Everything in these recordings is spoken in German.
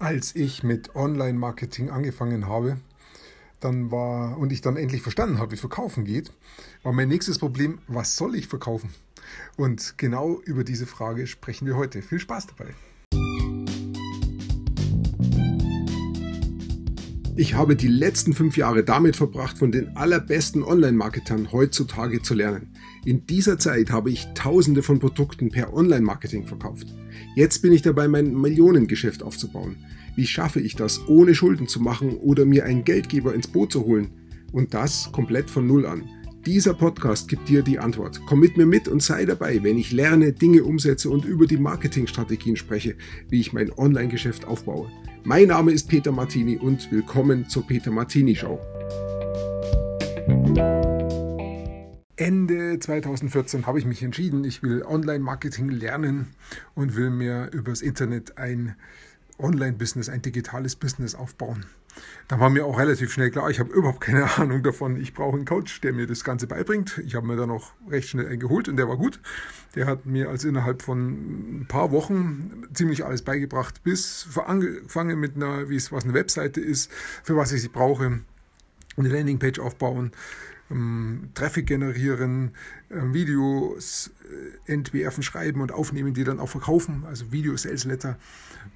als ich mit Online-Marketing angefangen habe, dann war und ich dann endlich verstanden habe, wie Verkaufen geht, war mein nächstes Problem, was soll ich verkaufen? Und genau über diese Frage sprechen wir heute. Viel Spaß dabei. Ich habe die letzten fünf Jahre damit verbracht, von den allerbesten Online-Marketern heutzutage zu lernen. In dieser Zeit habe ich tausende von Produkten per Online-Marketing verkauft. Jetzt bin ich dabei, mein Millionengeschäft aufzubauen. Wie schaffe ich das, ohne Schulden zu machen oder mir einen Geldgeber ins Boot zu holen? Und das komplett von Null an. Dieser Podcast gibt dir die Antwort. Komm mit mir mit und sei dabei, wenn ich lerne, Dinge umsetze und über die Marketingstrategien spreche, wie ich mein Online-Geschäft aufbaue. Mein Name ist Peter Martini und willkommen zur Peter Martini Show. Ende 2014 habe ich mich entschieden, ich will Online-Marketing lernen und will mir übers Internet ein Online-Business, ein digitales Business aufbauen. Da war mir auch relativ schnell klar, ich habe überhaupt keine Ahnung davon. Ich brauche einen Coach, der mir das Ganze beibringt. Ich habe mir dann auch recht schnell einen geholt und der war gut. Der hat mir also innerhalb von ein paar Wochen ziemlich alles beigebracht, bis angefangen mit einer, wie es was eine Webseite ist, für was ich sie brauche, eine Landingpage aufbauen, ähm, Traffic generieren, äh, Videos äh, entwerfen, schreiben und aufnehmen, die dann auch verkaufen, also Video-Sales-Letter.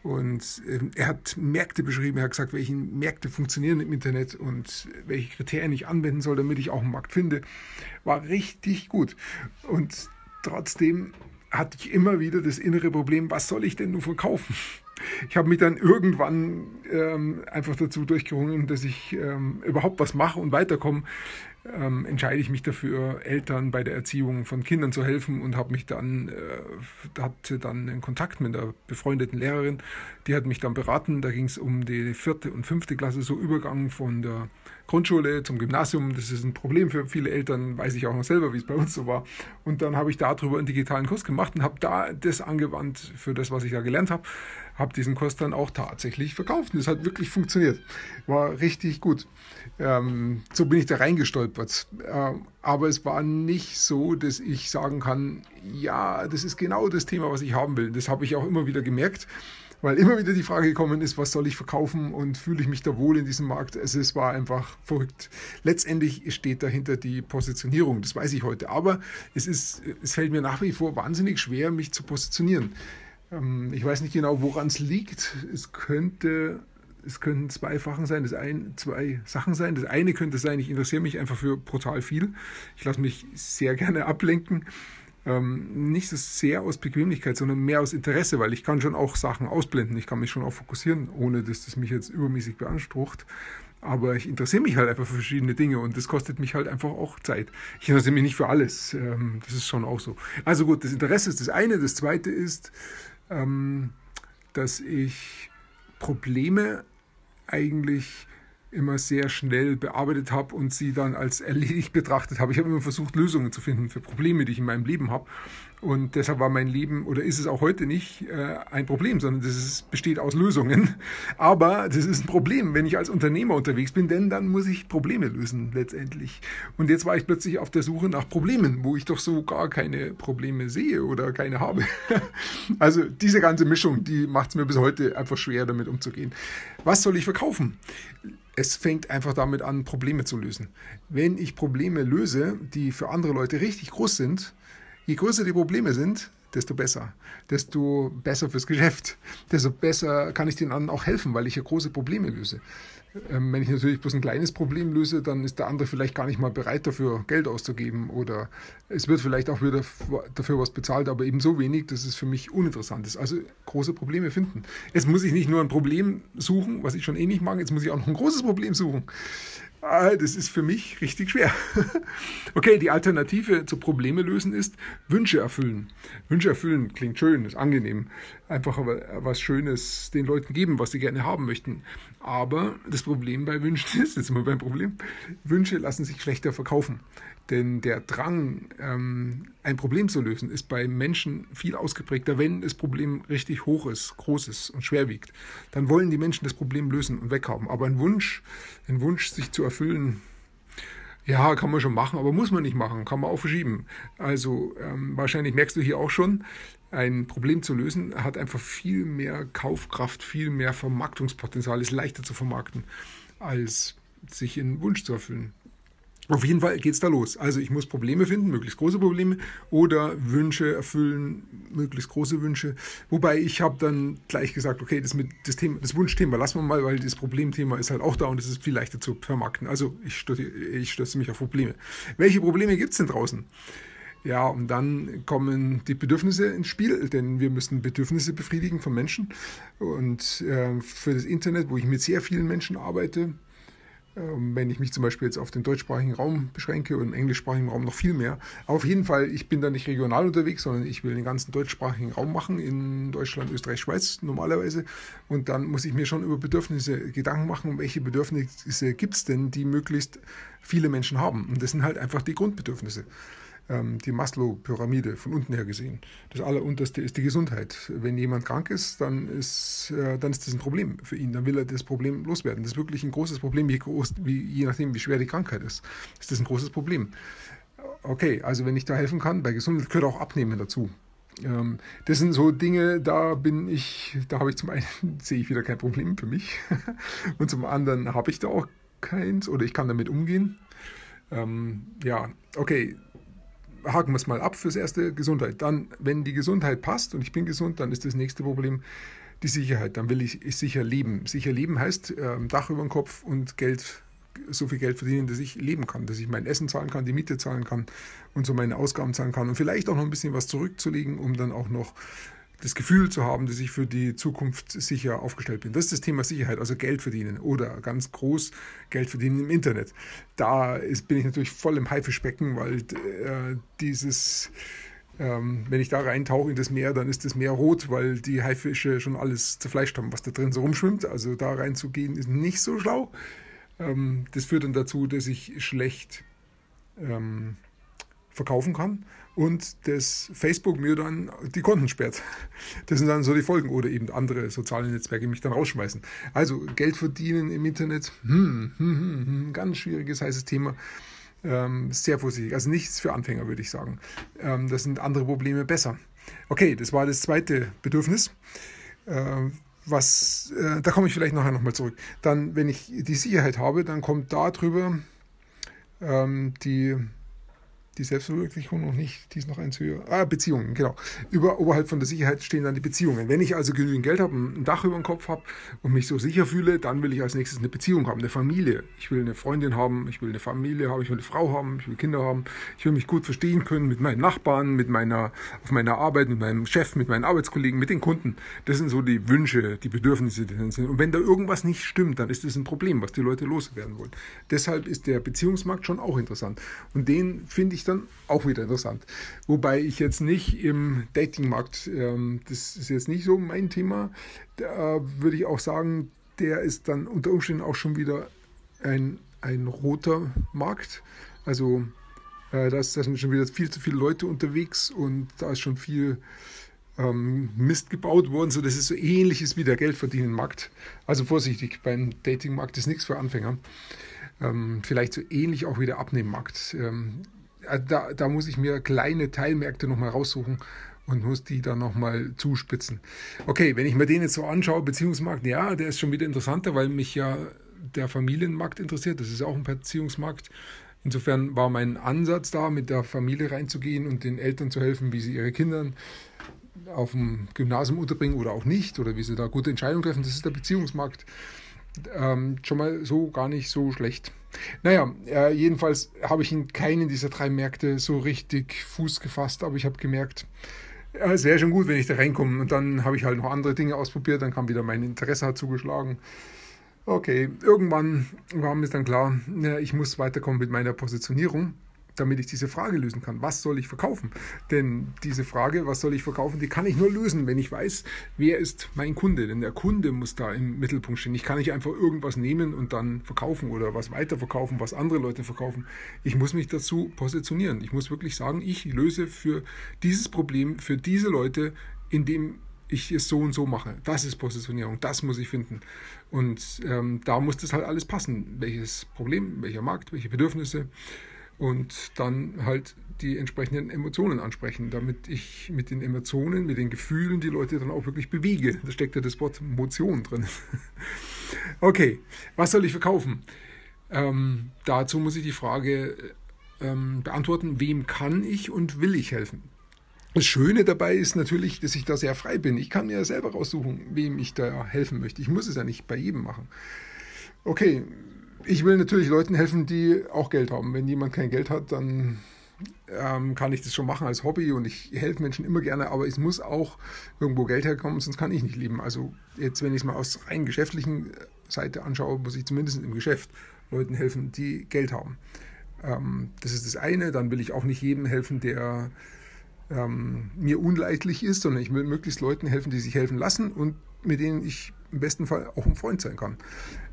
Und äh, er hat Märkte beschrieben, er hat gesagt, welche Märkte funktionieren im Internet und welche Kriterien ich anwenden soll, damit ich auch einen Markt finde. War richtig gut. Und trotzdem hatte ich immer wieder das innere Problem, was soll ich denn nur verkaufen? Ich habe mich dann irgendwann ähm, einfach dazu durchgerungen, dass ich ähm, überhaupt was mache und weiterkomme ähm, entscheide ich mich dafür, Eltern bei der Erziehung von Kindern zu helfen und habe mich dann, äh, hatte dann einen Kontakt mit einer befreundeten Lehrerin, die hat mich dann beraten, da ging es um die vierte und fünfte Klasse, so Übergang von der Grundschule zum Gymnasium. Das ist ein Problem für viele Eltern, weiß ich auch noch selber, wie es bei uns so war. Und dann habe ich darüber einen digitalen Kurs gemacht und habe da das angewandt für das, was ich da gelernt habe. Habe diesen Kurs dann auch tatsächlich verkauft und es hat wirklich funktioniert. War richtig gut. Ähm, so bin ich da reingestolpert. Ähm, aber es war nicht so, dass ich sagen kann, ja, das ist genau das Thema, was ich haben will. Das habe ich auch immer wieder gemerkt weil immer wieder die Frage gekommen ist, was soll ich verkaufen und fühle ich mich da wohl in diesem Markt? Also es war einfach verrückt. Letztendlich steht dahinter die Positionierung, das weiß ich heute. Aber es, ist, es fällt mir nach wie vor wahnsinnig schwer, mich zu positionieren. Ähm, ich weiß nicht genau, woran es liegt. Es könnte es könnten zwei Sachen sein, das ein, zwei Sachen sein. Das eine könnte sein, ich interessiere mich einfach für brutal viel. Ich lasse mich sehr gerne ablenken ähm, nicht so sehr aus Bequemlichkeit, sondern mehr aus Interesse, weil ich kann schon auch Sachen ausblenden, ich kann mich schon auch fokussieren, ohne dass das mich jetzt übermäßig beansprucht. Aber ich interessiere mich halt einfach für verschiedene Dinge und das kostet mich halt einfach auch Zeit. Ich interessiere mich nicht für alles, ähm, das ist schon auch so. Also gut, das Interesse ist das eine. Das zweite ist, ähm, dass ich Probleme eigentlich immer sehr schnell bearbeitet habe und sie dann als erledigt betrachtet habe. Ich habe immer versucht, Lösungen zu finden für Probleme, die ich in meinem Leben habe. Und deshalb war mein Leben, oder ist es auch heute nicht, äh, ein Problem, sondern das besteht aus Lösungen. Aber das ist ein Problem, wenn ich als Unternehmer unterwegs bin, denn dann muss ich Probleme lösen letztendlich. Und jetzt war ich plötzlich auf der Suche nach Problemen, wo ich doch so gar keine Probleme sehe oder keine habe. Also diese ganze Mischung, die macht es mir bis heute einfach schwer, damit umzugehen. Was soll ich verkaufen? Es fängt einfach damit an, Probleme zu lösen. Wenn ich Probleme löse, die für andere Leute richtig groß sind, je größer die Probleme sind, desto besser. Desto besser fürs Geschäft. Desto besser kann ich den anderen auch helfen, weil ich ja große Probleme löse. Ähm, wenn ich natürlich bloß ein kleines Problem löse, dann ist der andere vielleicht gar nicht mal bereit dafür, Geld auszugeben oder es wird vielleicht auch wieder dafür was bezahlt, aber eben so wenig, dass es für mich uninteressant ist. Also große Probleme finden. Jetzt muss ich nicht nur ein Problem suchen, was ich schon eh nicht mag, jetzt muss ich auch noch ein großes Problem suchen. Ah, das ist für mich richtig schwer. okay, die Alternative zu Probleme lösen ist Wünsche erfüllen. Wünsche erfüllen klingt schön, ist angenehm. Einfach was Schönes den Leuten geben, was sie gerne haben möchten. Aber das Problem bei Wünschen ist, jetzt sind wir beim Problem, Wünsche lassen sich schlechter verkaufen. Denn der Drang, ähm, ein Problem zu lösen, ist bei Menschen viel ausgeprägter, wenn das Problem richtig hoch ist, groß ist und schwer wiegt. Dann wollen die Menschen das Problem lösen und weghaben. Aber ein Wunsch, ein Wunsch, sich zu erfüllen, ja, kann man schon machen, aber muss man nicht machen, kann man auch verschieben. Also ähm, wahrscheinlich merkst du hier auch schon, ein Problem zu lösen, hat einfach viel mehr Kaufkraft, viel mehr Vermarktungspotenzial, ist leichter zu vermarkten, als sich einen Wunsch zu erfüllen. Auf jeden Fall geht es da los. Also ich muss Probleme finden, möglichst große Probleme oder Wünsche erfüllen, möglichst große Wünsche. Wobei ich habe dann gleich gesagt, okay, das, mit, das, Thema, das Wunschthema lassen wir mal, weil das Problemthema ist halt auch da und es ist viel leichter zu vermarkten. Also ich stürze, ich stürze mich auf Probleme. Welche Probleme gibt es denn draußen? Ja, und dann kommen die Bedürfnisse ins Spiel, denn wir müssen Bedürfnisse befriedigen von Menschen. Und äh, für das Internet, wo ich mit sehr vielen Menschen arbeite, wenn ich mich zum Beispiel jetzt auf den deutschsprachigen Raum beschränke und im englischsprachigen Raum noch viel mehr. Auf jeden Fall, ich bin da nicht regional unterwegs, sondern ich will den ganzen deutschsprachigen Raum machen in Deutschland, Österreich, Schweiz normalerweise. Und dann muss ich mir schon über Bedürfnisse Gedanken machen, welche Bedürfnisse gibt es denn, die möglichst viele Menschen haben. Und das sind halt einfach die Grundbedürfnisse ähm, die Maslow-Pyramide von unten her gesehen. Das allerunterste ist die Gesundheit. Wenn jemand krank ist, dann ist, äh, dann ist das ein Problem für ihn. Dann will er das Problem loswerden. Das ist wirklich ein großes Problem, je, groß, wie, je nachdem, wie schwer die Krankheit ist. Ist das ein großes Problem. Okay, also wenn ich da helfen kann, bei Gesundheit gehört auch Abnehmen dazu. Ähm, das sind so Dinge, da bin ich, da habe ich zum einen, sehe ich wieder kein Problem für mich und zum anderen habe ich da auch keins oder ich kann damit umgehen. Ähm, ja, okay, haken wir es mal ab fürs erste Gesundheit. Dann, wenn die Gesundheit passt und ich bin gesund, dann ist das nächste Problem die Sicherheit. Dann will ich, ich sicher leben. Sicher leben heißt äh, Dach über dem Kopf und Geld, so viel Geld verdienen, dass ich leben kann, dass ich mein Essen zahlen kann, die Miete zahlen kann und so meine Ausgaben zahlen kann und vielleicht auch noch ein bisschen was zurückzulegen, um dann auch noch das Gefühl zu haben, dass ich für die Zukunft sicher aufgestellt bin. Das ist das Thema Sicherheit, also Geld verdienen oder ganz groß Geld verdienen im Internet. Da ist, bin ich natürlich voll im Haifischbecken, weil äh, dieses, ähm, wenn ich da reintauche in das Meer, dann ist das Meer rot, weil die Haifische schon alles zerfleischt haben, was da drin so rumschwimmt. Also da reinzugehen ist nicht so schlau. Ähm, das führt dann dazu, dass ich schlecht ähm, verkaufen kann und das Facebook mir dann die Konten sperrt. Das sind dann so die Folgen oder eben andere soziale Netzwerke mich dann rausschmeißen. Also Geld verdienen im Internet, hm, hm, hm, hm ganz schwieriges, heißes Thema. Ähm, sehr vorsichtig. Also nichts für Anfänger, würde ich sagen. Ähm, das sind andere Probleme besser. Okay, das war das zweite Bedürfnis. Äh, was, äh, da komme ich vielleicht nachher nochmal zurück. Dann, wenn ich die Sicherheit habe, dann kommt darüber ähm, die die Selbstverwirklichung noch nicht, die ist noch eins höher. Ah, Beziehungen, genau. Über, oberhalb von der Sicherheit stehen dann die Beziehungen. Wenn ich also genügend Geld habe, ein Dach über dem Kopf habe und mich so sicher fühle, dann will ich als nächstes eine Beziehung haben, eine Familie. Ich will eine Freundin haben, ich will eine Familie haben, ich will eine Frau haben, ich will Kinder haben. Ich will mich gut verstehen können mit meinen Nachbarn, mit meiner, auf meiner Arbeit, mit meinem Chef, mit meinen Arbeitskollegen, mit den Kunden. Das sind so die Wünsche, die Bedürfnisse, die sind. Und wenn da irgendwas nicht stimmt, dann ist das ein Problem, was die Leute loswerden wollen. Deshalb ist der Beziehungsmarkt schon auch interessant. Und den finde ich dann auch wieder interessant. Wobei ich jetzt nicht im Datingmarkt, ähm, das ist jetzt nicht so mein Thema, da würde ich auch sagen, der ist dann unter Umständen auch schon wieder ein, ein roter Markt. Also äh, da, ist, da sind schon wieder viel zu viele Leute unterwegs und da ist schon viel ähm, Mist gebaut worden, so dass es so ähnlich ist wie der Geldverdienenmarkt. Also vorsichtig, beim Datingmarkt ist nichts für Anfänger. Ähm, vielleicht so ähnlich auch wie der Abnehmmarkt. Ähm, äh, da, da muss ich mir kleine Teilmärkte nochmal raussuchen und muss die dann nochmal zuspitzen. Okay, wenn ich mir den jetzt so anschaue, Beziehungsmarkt, ja, der ist schon wieder interessanter, weil mich ja der Familienmarkt interessiert. Das ist auch ein Beziehungsmarkt. Insofern war mein Ansatz da, mit der Familie reinzugehen und den Eltern zu helfen, wie sie ihre Kinder auf dem Gymnasium unterbringen oder auch nicht, oder wie sie da gute Entscheidungen treffen. Das ist der Beziehungsmarkt ähm, schon mal so gar nicht so schlecht. Naja, äh, jedenfalls habe ich in keinen dieser drei Märkte so richtig Fuß gefasst, aber ich habe gemerkt, ja, es wäre schon gut, wenn ich da reinkomme. Und dann habe ich halt noch andere Dinge ausprobiert, dann kam wieder mein Interesse hat zugeschlagen. Okay, irgendwann war mir dann klar, ja, ich muss weiterkommen mit meiner Positionierung damit ich diese Frage lösen kann. Was soll ich verkaufen? Denn diese Frage, was soll ich verkaufen, die kann ich nur lösen, wenn ich weiß, wer ist mein Kunde. Denn der Kunde muss da im Mittelpunkt stehen. Ich kann nicht einfach irgendwas nehmen und dann verkaufen oder was weiterverkaufen, was andere Leute verkaufen. Ich muss mich dazu positionieren. Ich muss wirklich sagen, ich löse für dieses Problem, für diese Leute, indem ich es so und so mache. Das ist Positionierung, das muss ich finden. Und ähm, da muss das halt alles passen. Welches Problem, welcher Markt, welche Bedürfnisse und dann halt die entsprechenden Emotionen ansprechen, damit ich mit den Emotionen, mit den Gefühlen die Leute dann auch wirklich bewege. Da steckt ja das Wort Motion drin. okay, was soll ich verkaufen? Ähm, dazu muss ich die Frage ähm, beantworten, wem kann ich und will ich helfen? Das Schöne dabei ist natürlich, dass ich da sehr frei bin. Ich kann mir ja selber raussuchen, wem ich da helfen möchte. Ich muss es ja nicht bei jedem machen. Okay, ich will natürlich Leuten helfen, die auch Geld haben. Wenn jemand kein Geld hat, dann ähm, kann ich das schon machen als Hobby und ich helfe Menschen immer gerne, aber es muss auch irgendwo Geld herkommen, sonst kann ich nicht leben. Also jetzt, wenn ich es mal aus rein geschäftlichen äh, Seite anschaue, muss ich zumindest im Geschäft Leuten helfen, die Geld haben. Ähm, das ist das eine. Dann will ich auch nicht jedem helfen, der ähm, mir unleidlich ist, sondern ich will möglichst Leuten helfen, die sich helfen lassen und mit denen ich im besten Fall auch ein Freund sein kann.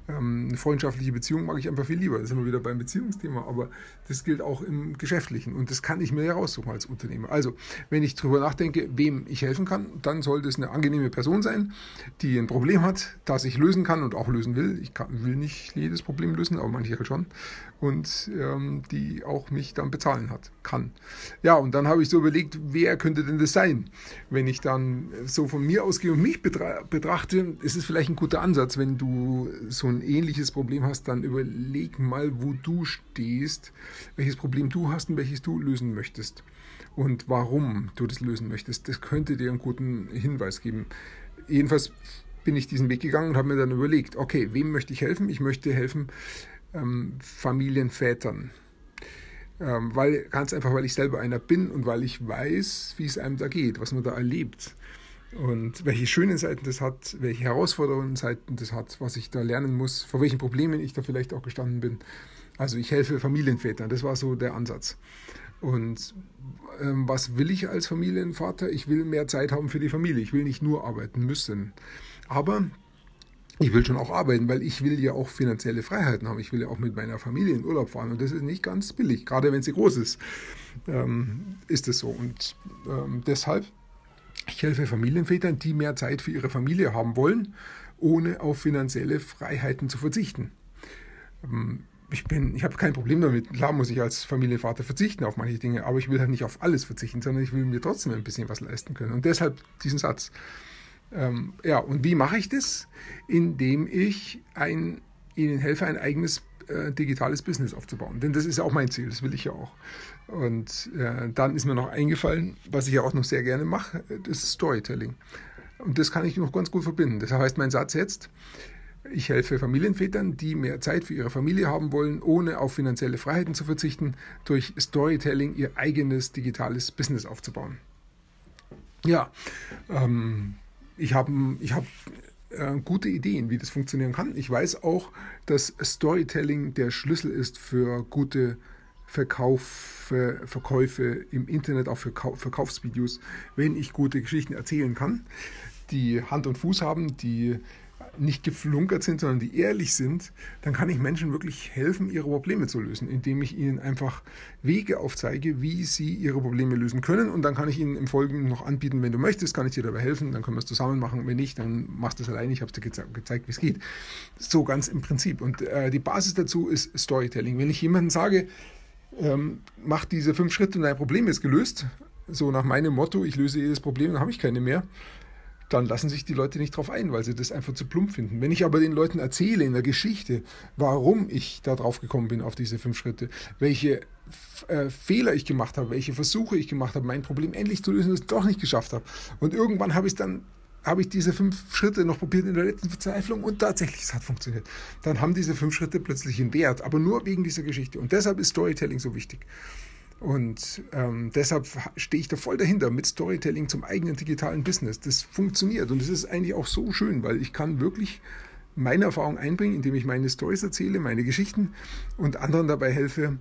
Ähm, eine freundschaftliche Beziehung mag ich einfach viel lieber. Das sind wir wieder beim Beziehungsthema, aber das gilt auch im Geschäftlichen und das kann ich mir heraussuchen als Unternehmer. Also, wenn ich darüber nachdenke, wem ich helfen kann, dann sollte es eine angenehme Person sein, die ein Problem hat, das ich lösen kann und auch lösen will. Ich kann, will nicht jedes Problem lösen, aber manche halt schon. Und ähm, die auch mich dann bezahlen hat, kann. Ja, und dann habe ich so überlegt, wer könnte denn das sein? Wenn ich dann so von mir ausgehe und mich betrachte, ist es vielleicht ein guter Ansatz, wenn du so ein ähnliches Problem hast, dann überleg mal, wo du stehst, welches Problem du hast und welches du lösen möchtest und warum du das lösen möchtest. Das könnte dir einen guten Hinweis geben. Jedenfalls bin ich diesen Weg gegangen und habe mir dann überlegt, okay, wem möchte ich helfen? Ich möchte helfen ähm, Familienvätern. Ähm, weil, ganz einfach, weil ich selber einer bin und weil ich weiß, wie es einem da geht, was man da erlebt und welche schönen Seiten das hat, welche herausfordernden Seiten das hat, was ich da lernen muss, vor welchen Problemen ich da vielleicht auch gestanden bin. Also ich helfe Familienvätern, das war so der Ansatz. Und ähm, was will ich als Familienvater? Ich will mehr Zeit haben für die Familie. Ich will nicht nur arbeiten müssen. Aber ich will schon auch arbeiten, weil ich will ja auch finanzielle Freiheiten haben. Ich will ja auch mit meiner Familie in Urlaub fahren und das ist nicht ganz billig, gerade wenn sie groß ist, ähm, ist es so. Und ähm, deshalb ich helfe Familienvätern, die mehr Zeit für ihre Familie haben wollen, ohne auf finanzielle Freiheiten zu verzichten. Ähm, ich, ich habe kein Problem damit. Klar muss ich als Familienvater verzichten auf manche Dinge, aber ich will halt nicht auf alles verzichten, sondern ich will mir trotzdem ein bisschen was leisten können. Und deshalb diesen Satz. Ähm, ja, und wie mache ich das? Indem ich ein, ihnen helfe, ein eigenes äh, digitales Business aufzubauen. Denn das ist ja auch mein Ziel, das will ich ja auch. Und äh, dann ist mir noch eingefallen, was ich ja auch noch sehr gerne mache, das ist Storytelling. Und das kann ich noch ganz gut verbinden. Das heißt, mein Satz jetzt, ich helfe Familienvätern, die mehr Zeit für ihre Familie haben wollen, ohne auf finanzielle Freiheiten zu verzichten, durch Storytelling ihr eigenes digitales Business aufzubauen. Ja, ähm, ich habe ich hab, äh, gute Ideen, wie das funktionieren kann. Ich weiß auch, dass Storytelling der Schlüssel ist für gute Verkaufe, Verkäufe im Internet, auch für Verkaufsvideos, wenn ich gute Geschichten erzählen kann, die Hand und Fuß haben, die nicht geflunkert sind, sondern die ehrlich sind, dann kann ich Menschen wirklich helfen, ihre Probleme zu lösen, indem ich ihnen einfach Wege aufzeige, wie sie ihre Probleme lösen können. Und dann kann ich ihnen im Folgenden noch anbieten, wenn du möchtest, kann ich dir dabei helfen, dann können wir es zusammen machen. Wenn nicht, dann machst du es alleine. Ich habe dir geze gezeigt, wie es geht. So ganz im Prinzip. Und äh, die Basis dazu ist Storytelling. Wenn ich jemandem sage, ähm, mach diese fünf Schritte und dein Problem ist gelöst, so nach meinem Motto, ich löse jedes Problem, dann habe ich keine mehr, dann lassen sich die Leute nicht drauf ein, weil sie das einfach zu plump finden. Wenn ich aber den Leuten erzähle in der Geschichte, warum ich da drauf gekommen bin auf diese fünf Schritte, welche äh, Fehler ich gemacht habe, welche Versuche ich gemacht habe, mein Problem endlich zu lösen, das ich doch nicht geschafft habe. Und irgendwann habe ich dann habe ich diese fünf Schritte noch probiert in der letzten Verzweiflung und tatsächlich, es hat funktioniert. Dann haben diese fünf Schritte plötzlich einen Wert, aber nur wegen dieser Geschichte. Und deshalb ist Storytelling so wichtig. Und ähm, deshalb stehe ich da voll dahinter mit Storytelling zum eigenen digitalen Business. Das funktioniert und es ist eigentlich auch so schön, weil ich kann wirklich meine Erfahrung einbringen, indem ich meine Stories erzähle, meine Geschichten und anderen dabei helfe,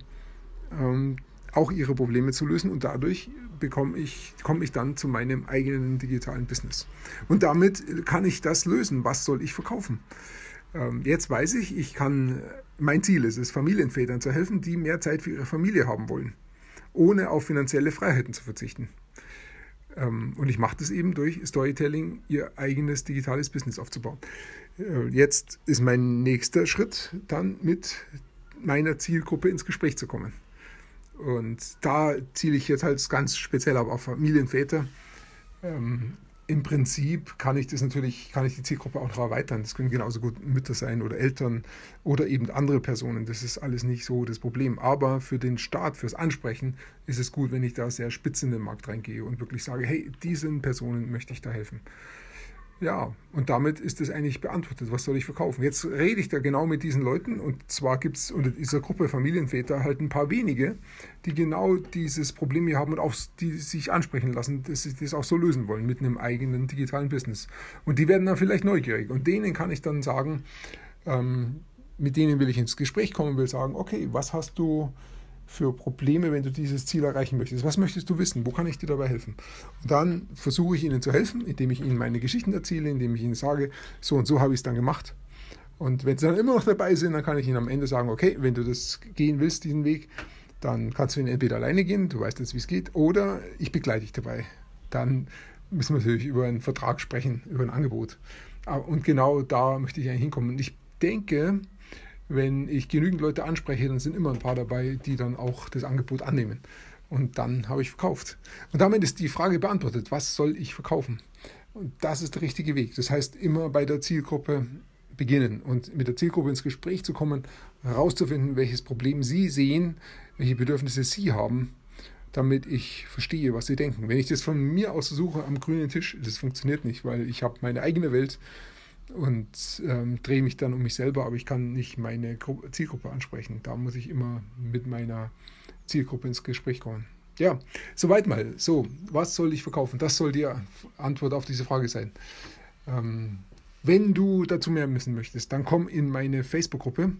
ähm, auch ihre Probleme zu lösen und dadurch bekomme ich, komme ich dann zu meinem eigenen digitalen Business. Und damit kann ich das lösen. Was soll ich verkaufen? Ähm, jetzt weiß ich, ich kann, mein Ziel ist es, Familienvätern zu helfen, die mehr Zeit für ihre Familie haben wollen ohne auf finanzielle Freiheiten zu verzichten. Ähm, und ich mache das eben durch Storytelling, ihr eigenes digitales Business aufzubauen. Äh, jetzt ist mein nächster Schritt dann mit meiner Zielgruppe ins Gespräch zu kommen. Und da ziele ich jetzt halt ganz speziell auf Familienväter. Ähm, Im Prinzip kann ich das natürlich, kann ich die Zielgruppe auch noch erweitern. Das können genauso gut Mütter sein oder Eltern oder eben andere Personen. Das ist alles nicht so das Problem. Aber für den Start, fürs Ansprechen ist es gut, wenn ich da sehr spitz in den Markt reingehe und wirklich sage, hey, diesen Personen möchte ich da helfen. Ja, und damit ist es eigentlich beantwortet. Was soll ich verkaufen? Jetzt rede ich da genau mit diesen Leuten und zwar gibt es unter dieser Gruppe Familienväter halt ein paar wenige, die genau dieses Problem hier haben und auch die sich ansprechen lassen, dass sie das auch so lösen wollen mit einem eigenen digitalen Business. Und die werden dann vielleicht neugierig und denen kann ich dann sagen, ähm, mit denen will ich ins Gespräch kommen, will sagen, okay, was hast du für Probleme, wenn du dieses Ziel erreichen möchtest? Was möchtest du wissen? Wo kann ich dir dabei helfen? Und dann versuche ich ihnen zu helfen, indem ich ihnen meine Geschichten erzähle, indem ich ihnen sage, so und so habe ich es dann gemacht. Und wenn sie dann immer noch dabei sind, dann kann ich ihnen am Ende sagen, okay, wenn du das gehen willst, diesen Weg, dann kannst du ihn entweder alleine gehen, du weißt jetzt, wie es geht, oder ich begleite dich dabei. Dann müssen wir natürlich über einen Vertrag sprechen, über ein Angebot. Und genau da möchte ich eigentlich hinkommen. Und ich denke, wenn ich genügend Leute anspreche, dann sind immer ein paar dabei, die dann auch das Angebot annehmen. Und dann habe ich verkauft. Und damit ist die Frage beantwortet, was soll ich verkaufen? Und das ist der richtige Weg. Das heißt, immer bei der Zielgruppe beginnen und mit der Zielgruppe ins Gespräch zu kommen, herauszufinden, welches Problem sie sehen, welche Bedürfnisse sie haben, damit ich verstehe, was sie denken. Wenn ich das von mir aus suche am grünen Tisch, das funktioniert nicht, weil ich habe meine eigene Welt und ähm, drehe mich dann um mich selber, aber ich kann nicht meine Gru Zielgruppe ansprechen. Da muss ich immer mit meiner Zielgruppe ins Gespräch kommen. Ja, soweit mal. So, was soll ich verkaufen? Das soll die Antwort auf diese Frage sein. Ähm, wenn du dazu mehr wissen möchtest, dann komm in meine Facebook-Gruppe.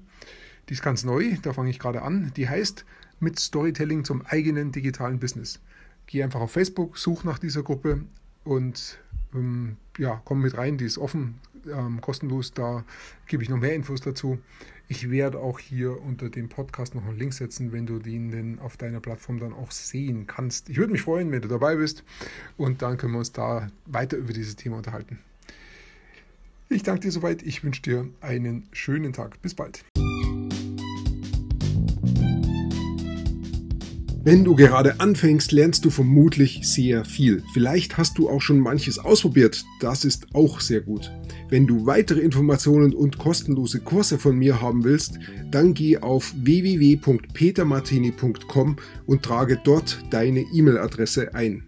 Die ist ganz neu, da fange ich gerade an. Die heißt mit Storytelling zum eigenen digitalen Business. Geh einfach auf Facebook, such nach dieser Gruppe und ähm, ja, komm mit rein. Die ist offen, ähm, kostenlos. Da gebe ich noch mehr Infos dazu. Ich werde auch hier unter dem Podcast noch einen Link setzen, wenn du den auf deiner Plattform dann auch sehen kannst. Ich würde mich freuen, wenn du dabei bist und dann können wir uns da weiter über dieses Thema unterhalten. Ich danke dir soweit. Ich wünsche dir einen schönen Tag. Bis bald. Wenn du gerade anfängst, lernst du vermutlich sehr viel. Vielleicht hast du auch schon manches ausprobiert. Das ist auch sehr gut. Wenn du weitere Informationen und kostenlose Kurse von mir haben willst, dann geh auf www.petermartini.com und trage dort deine E-Mail-Adresse ein.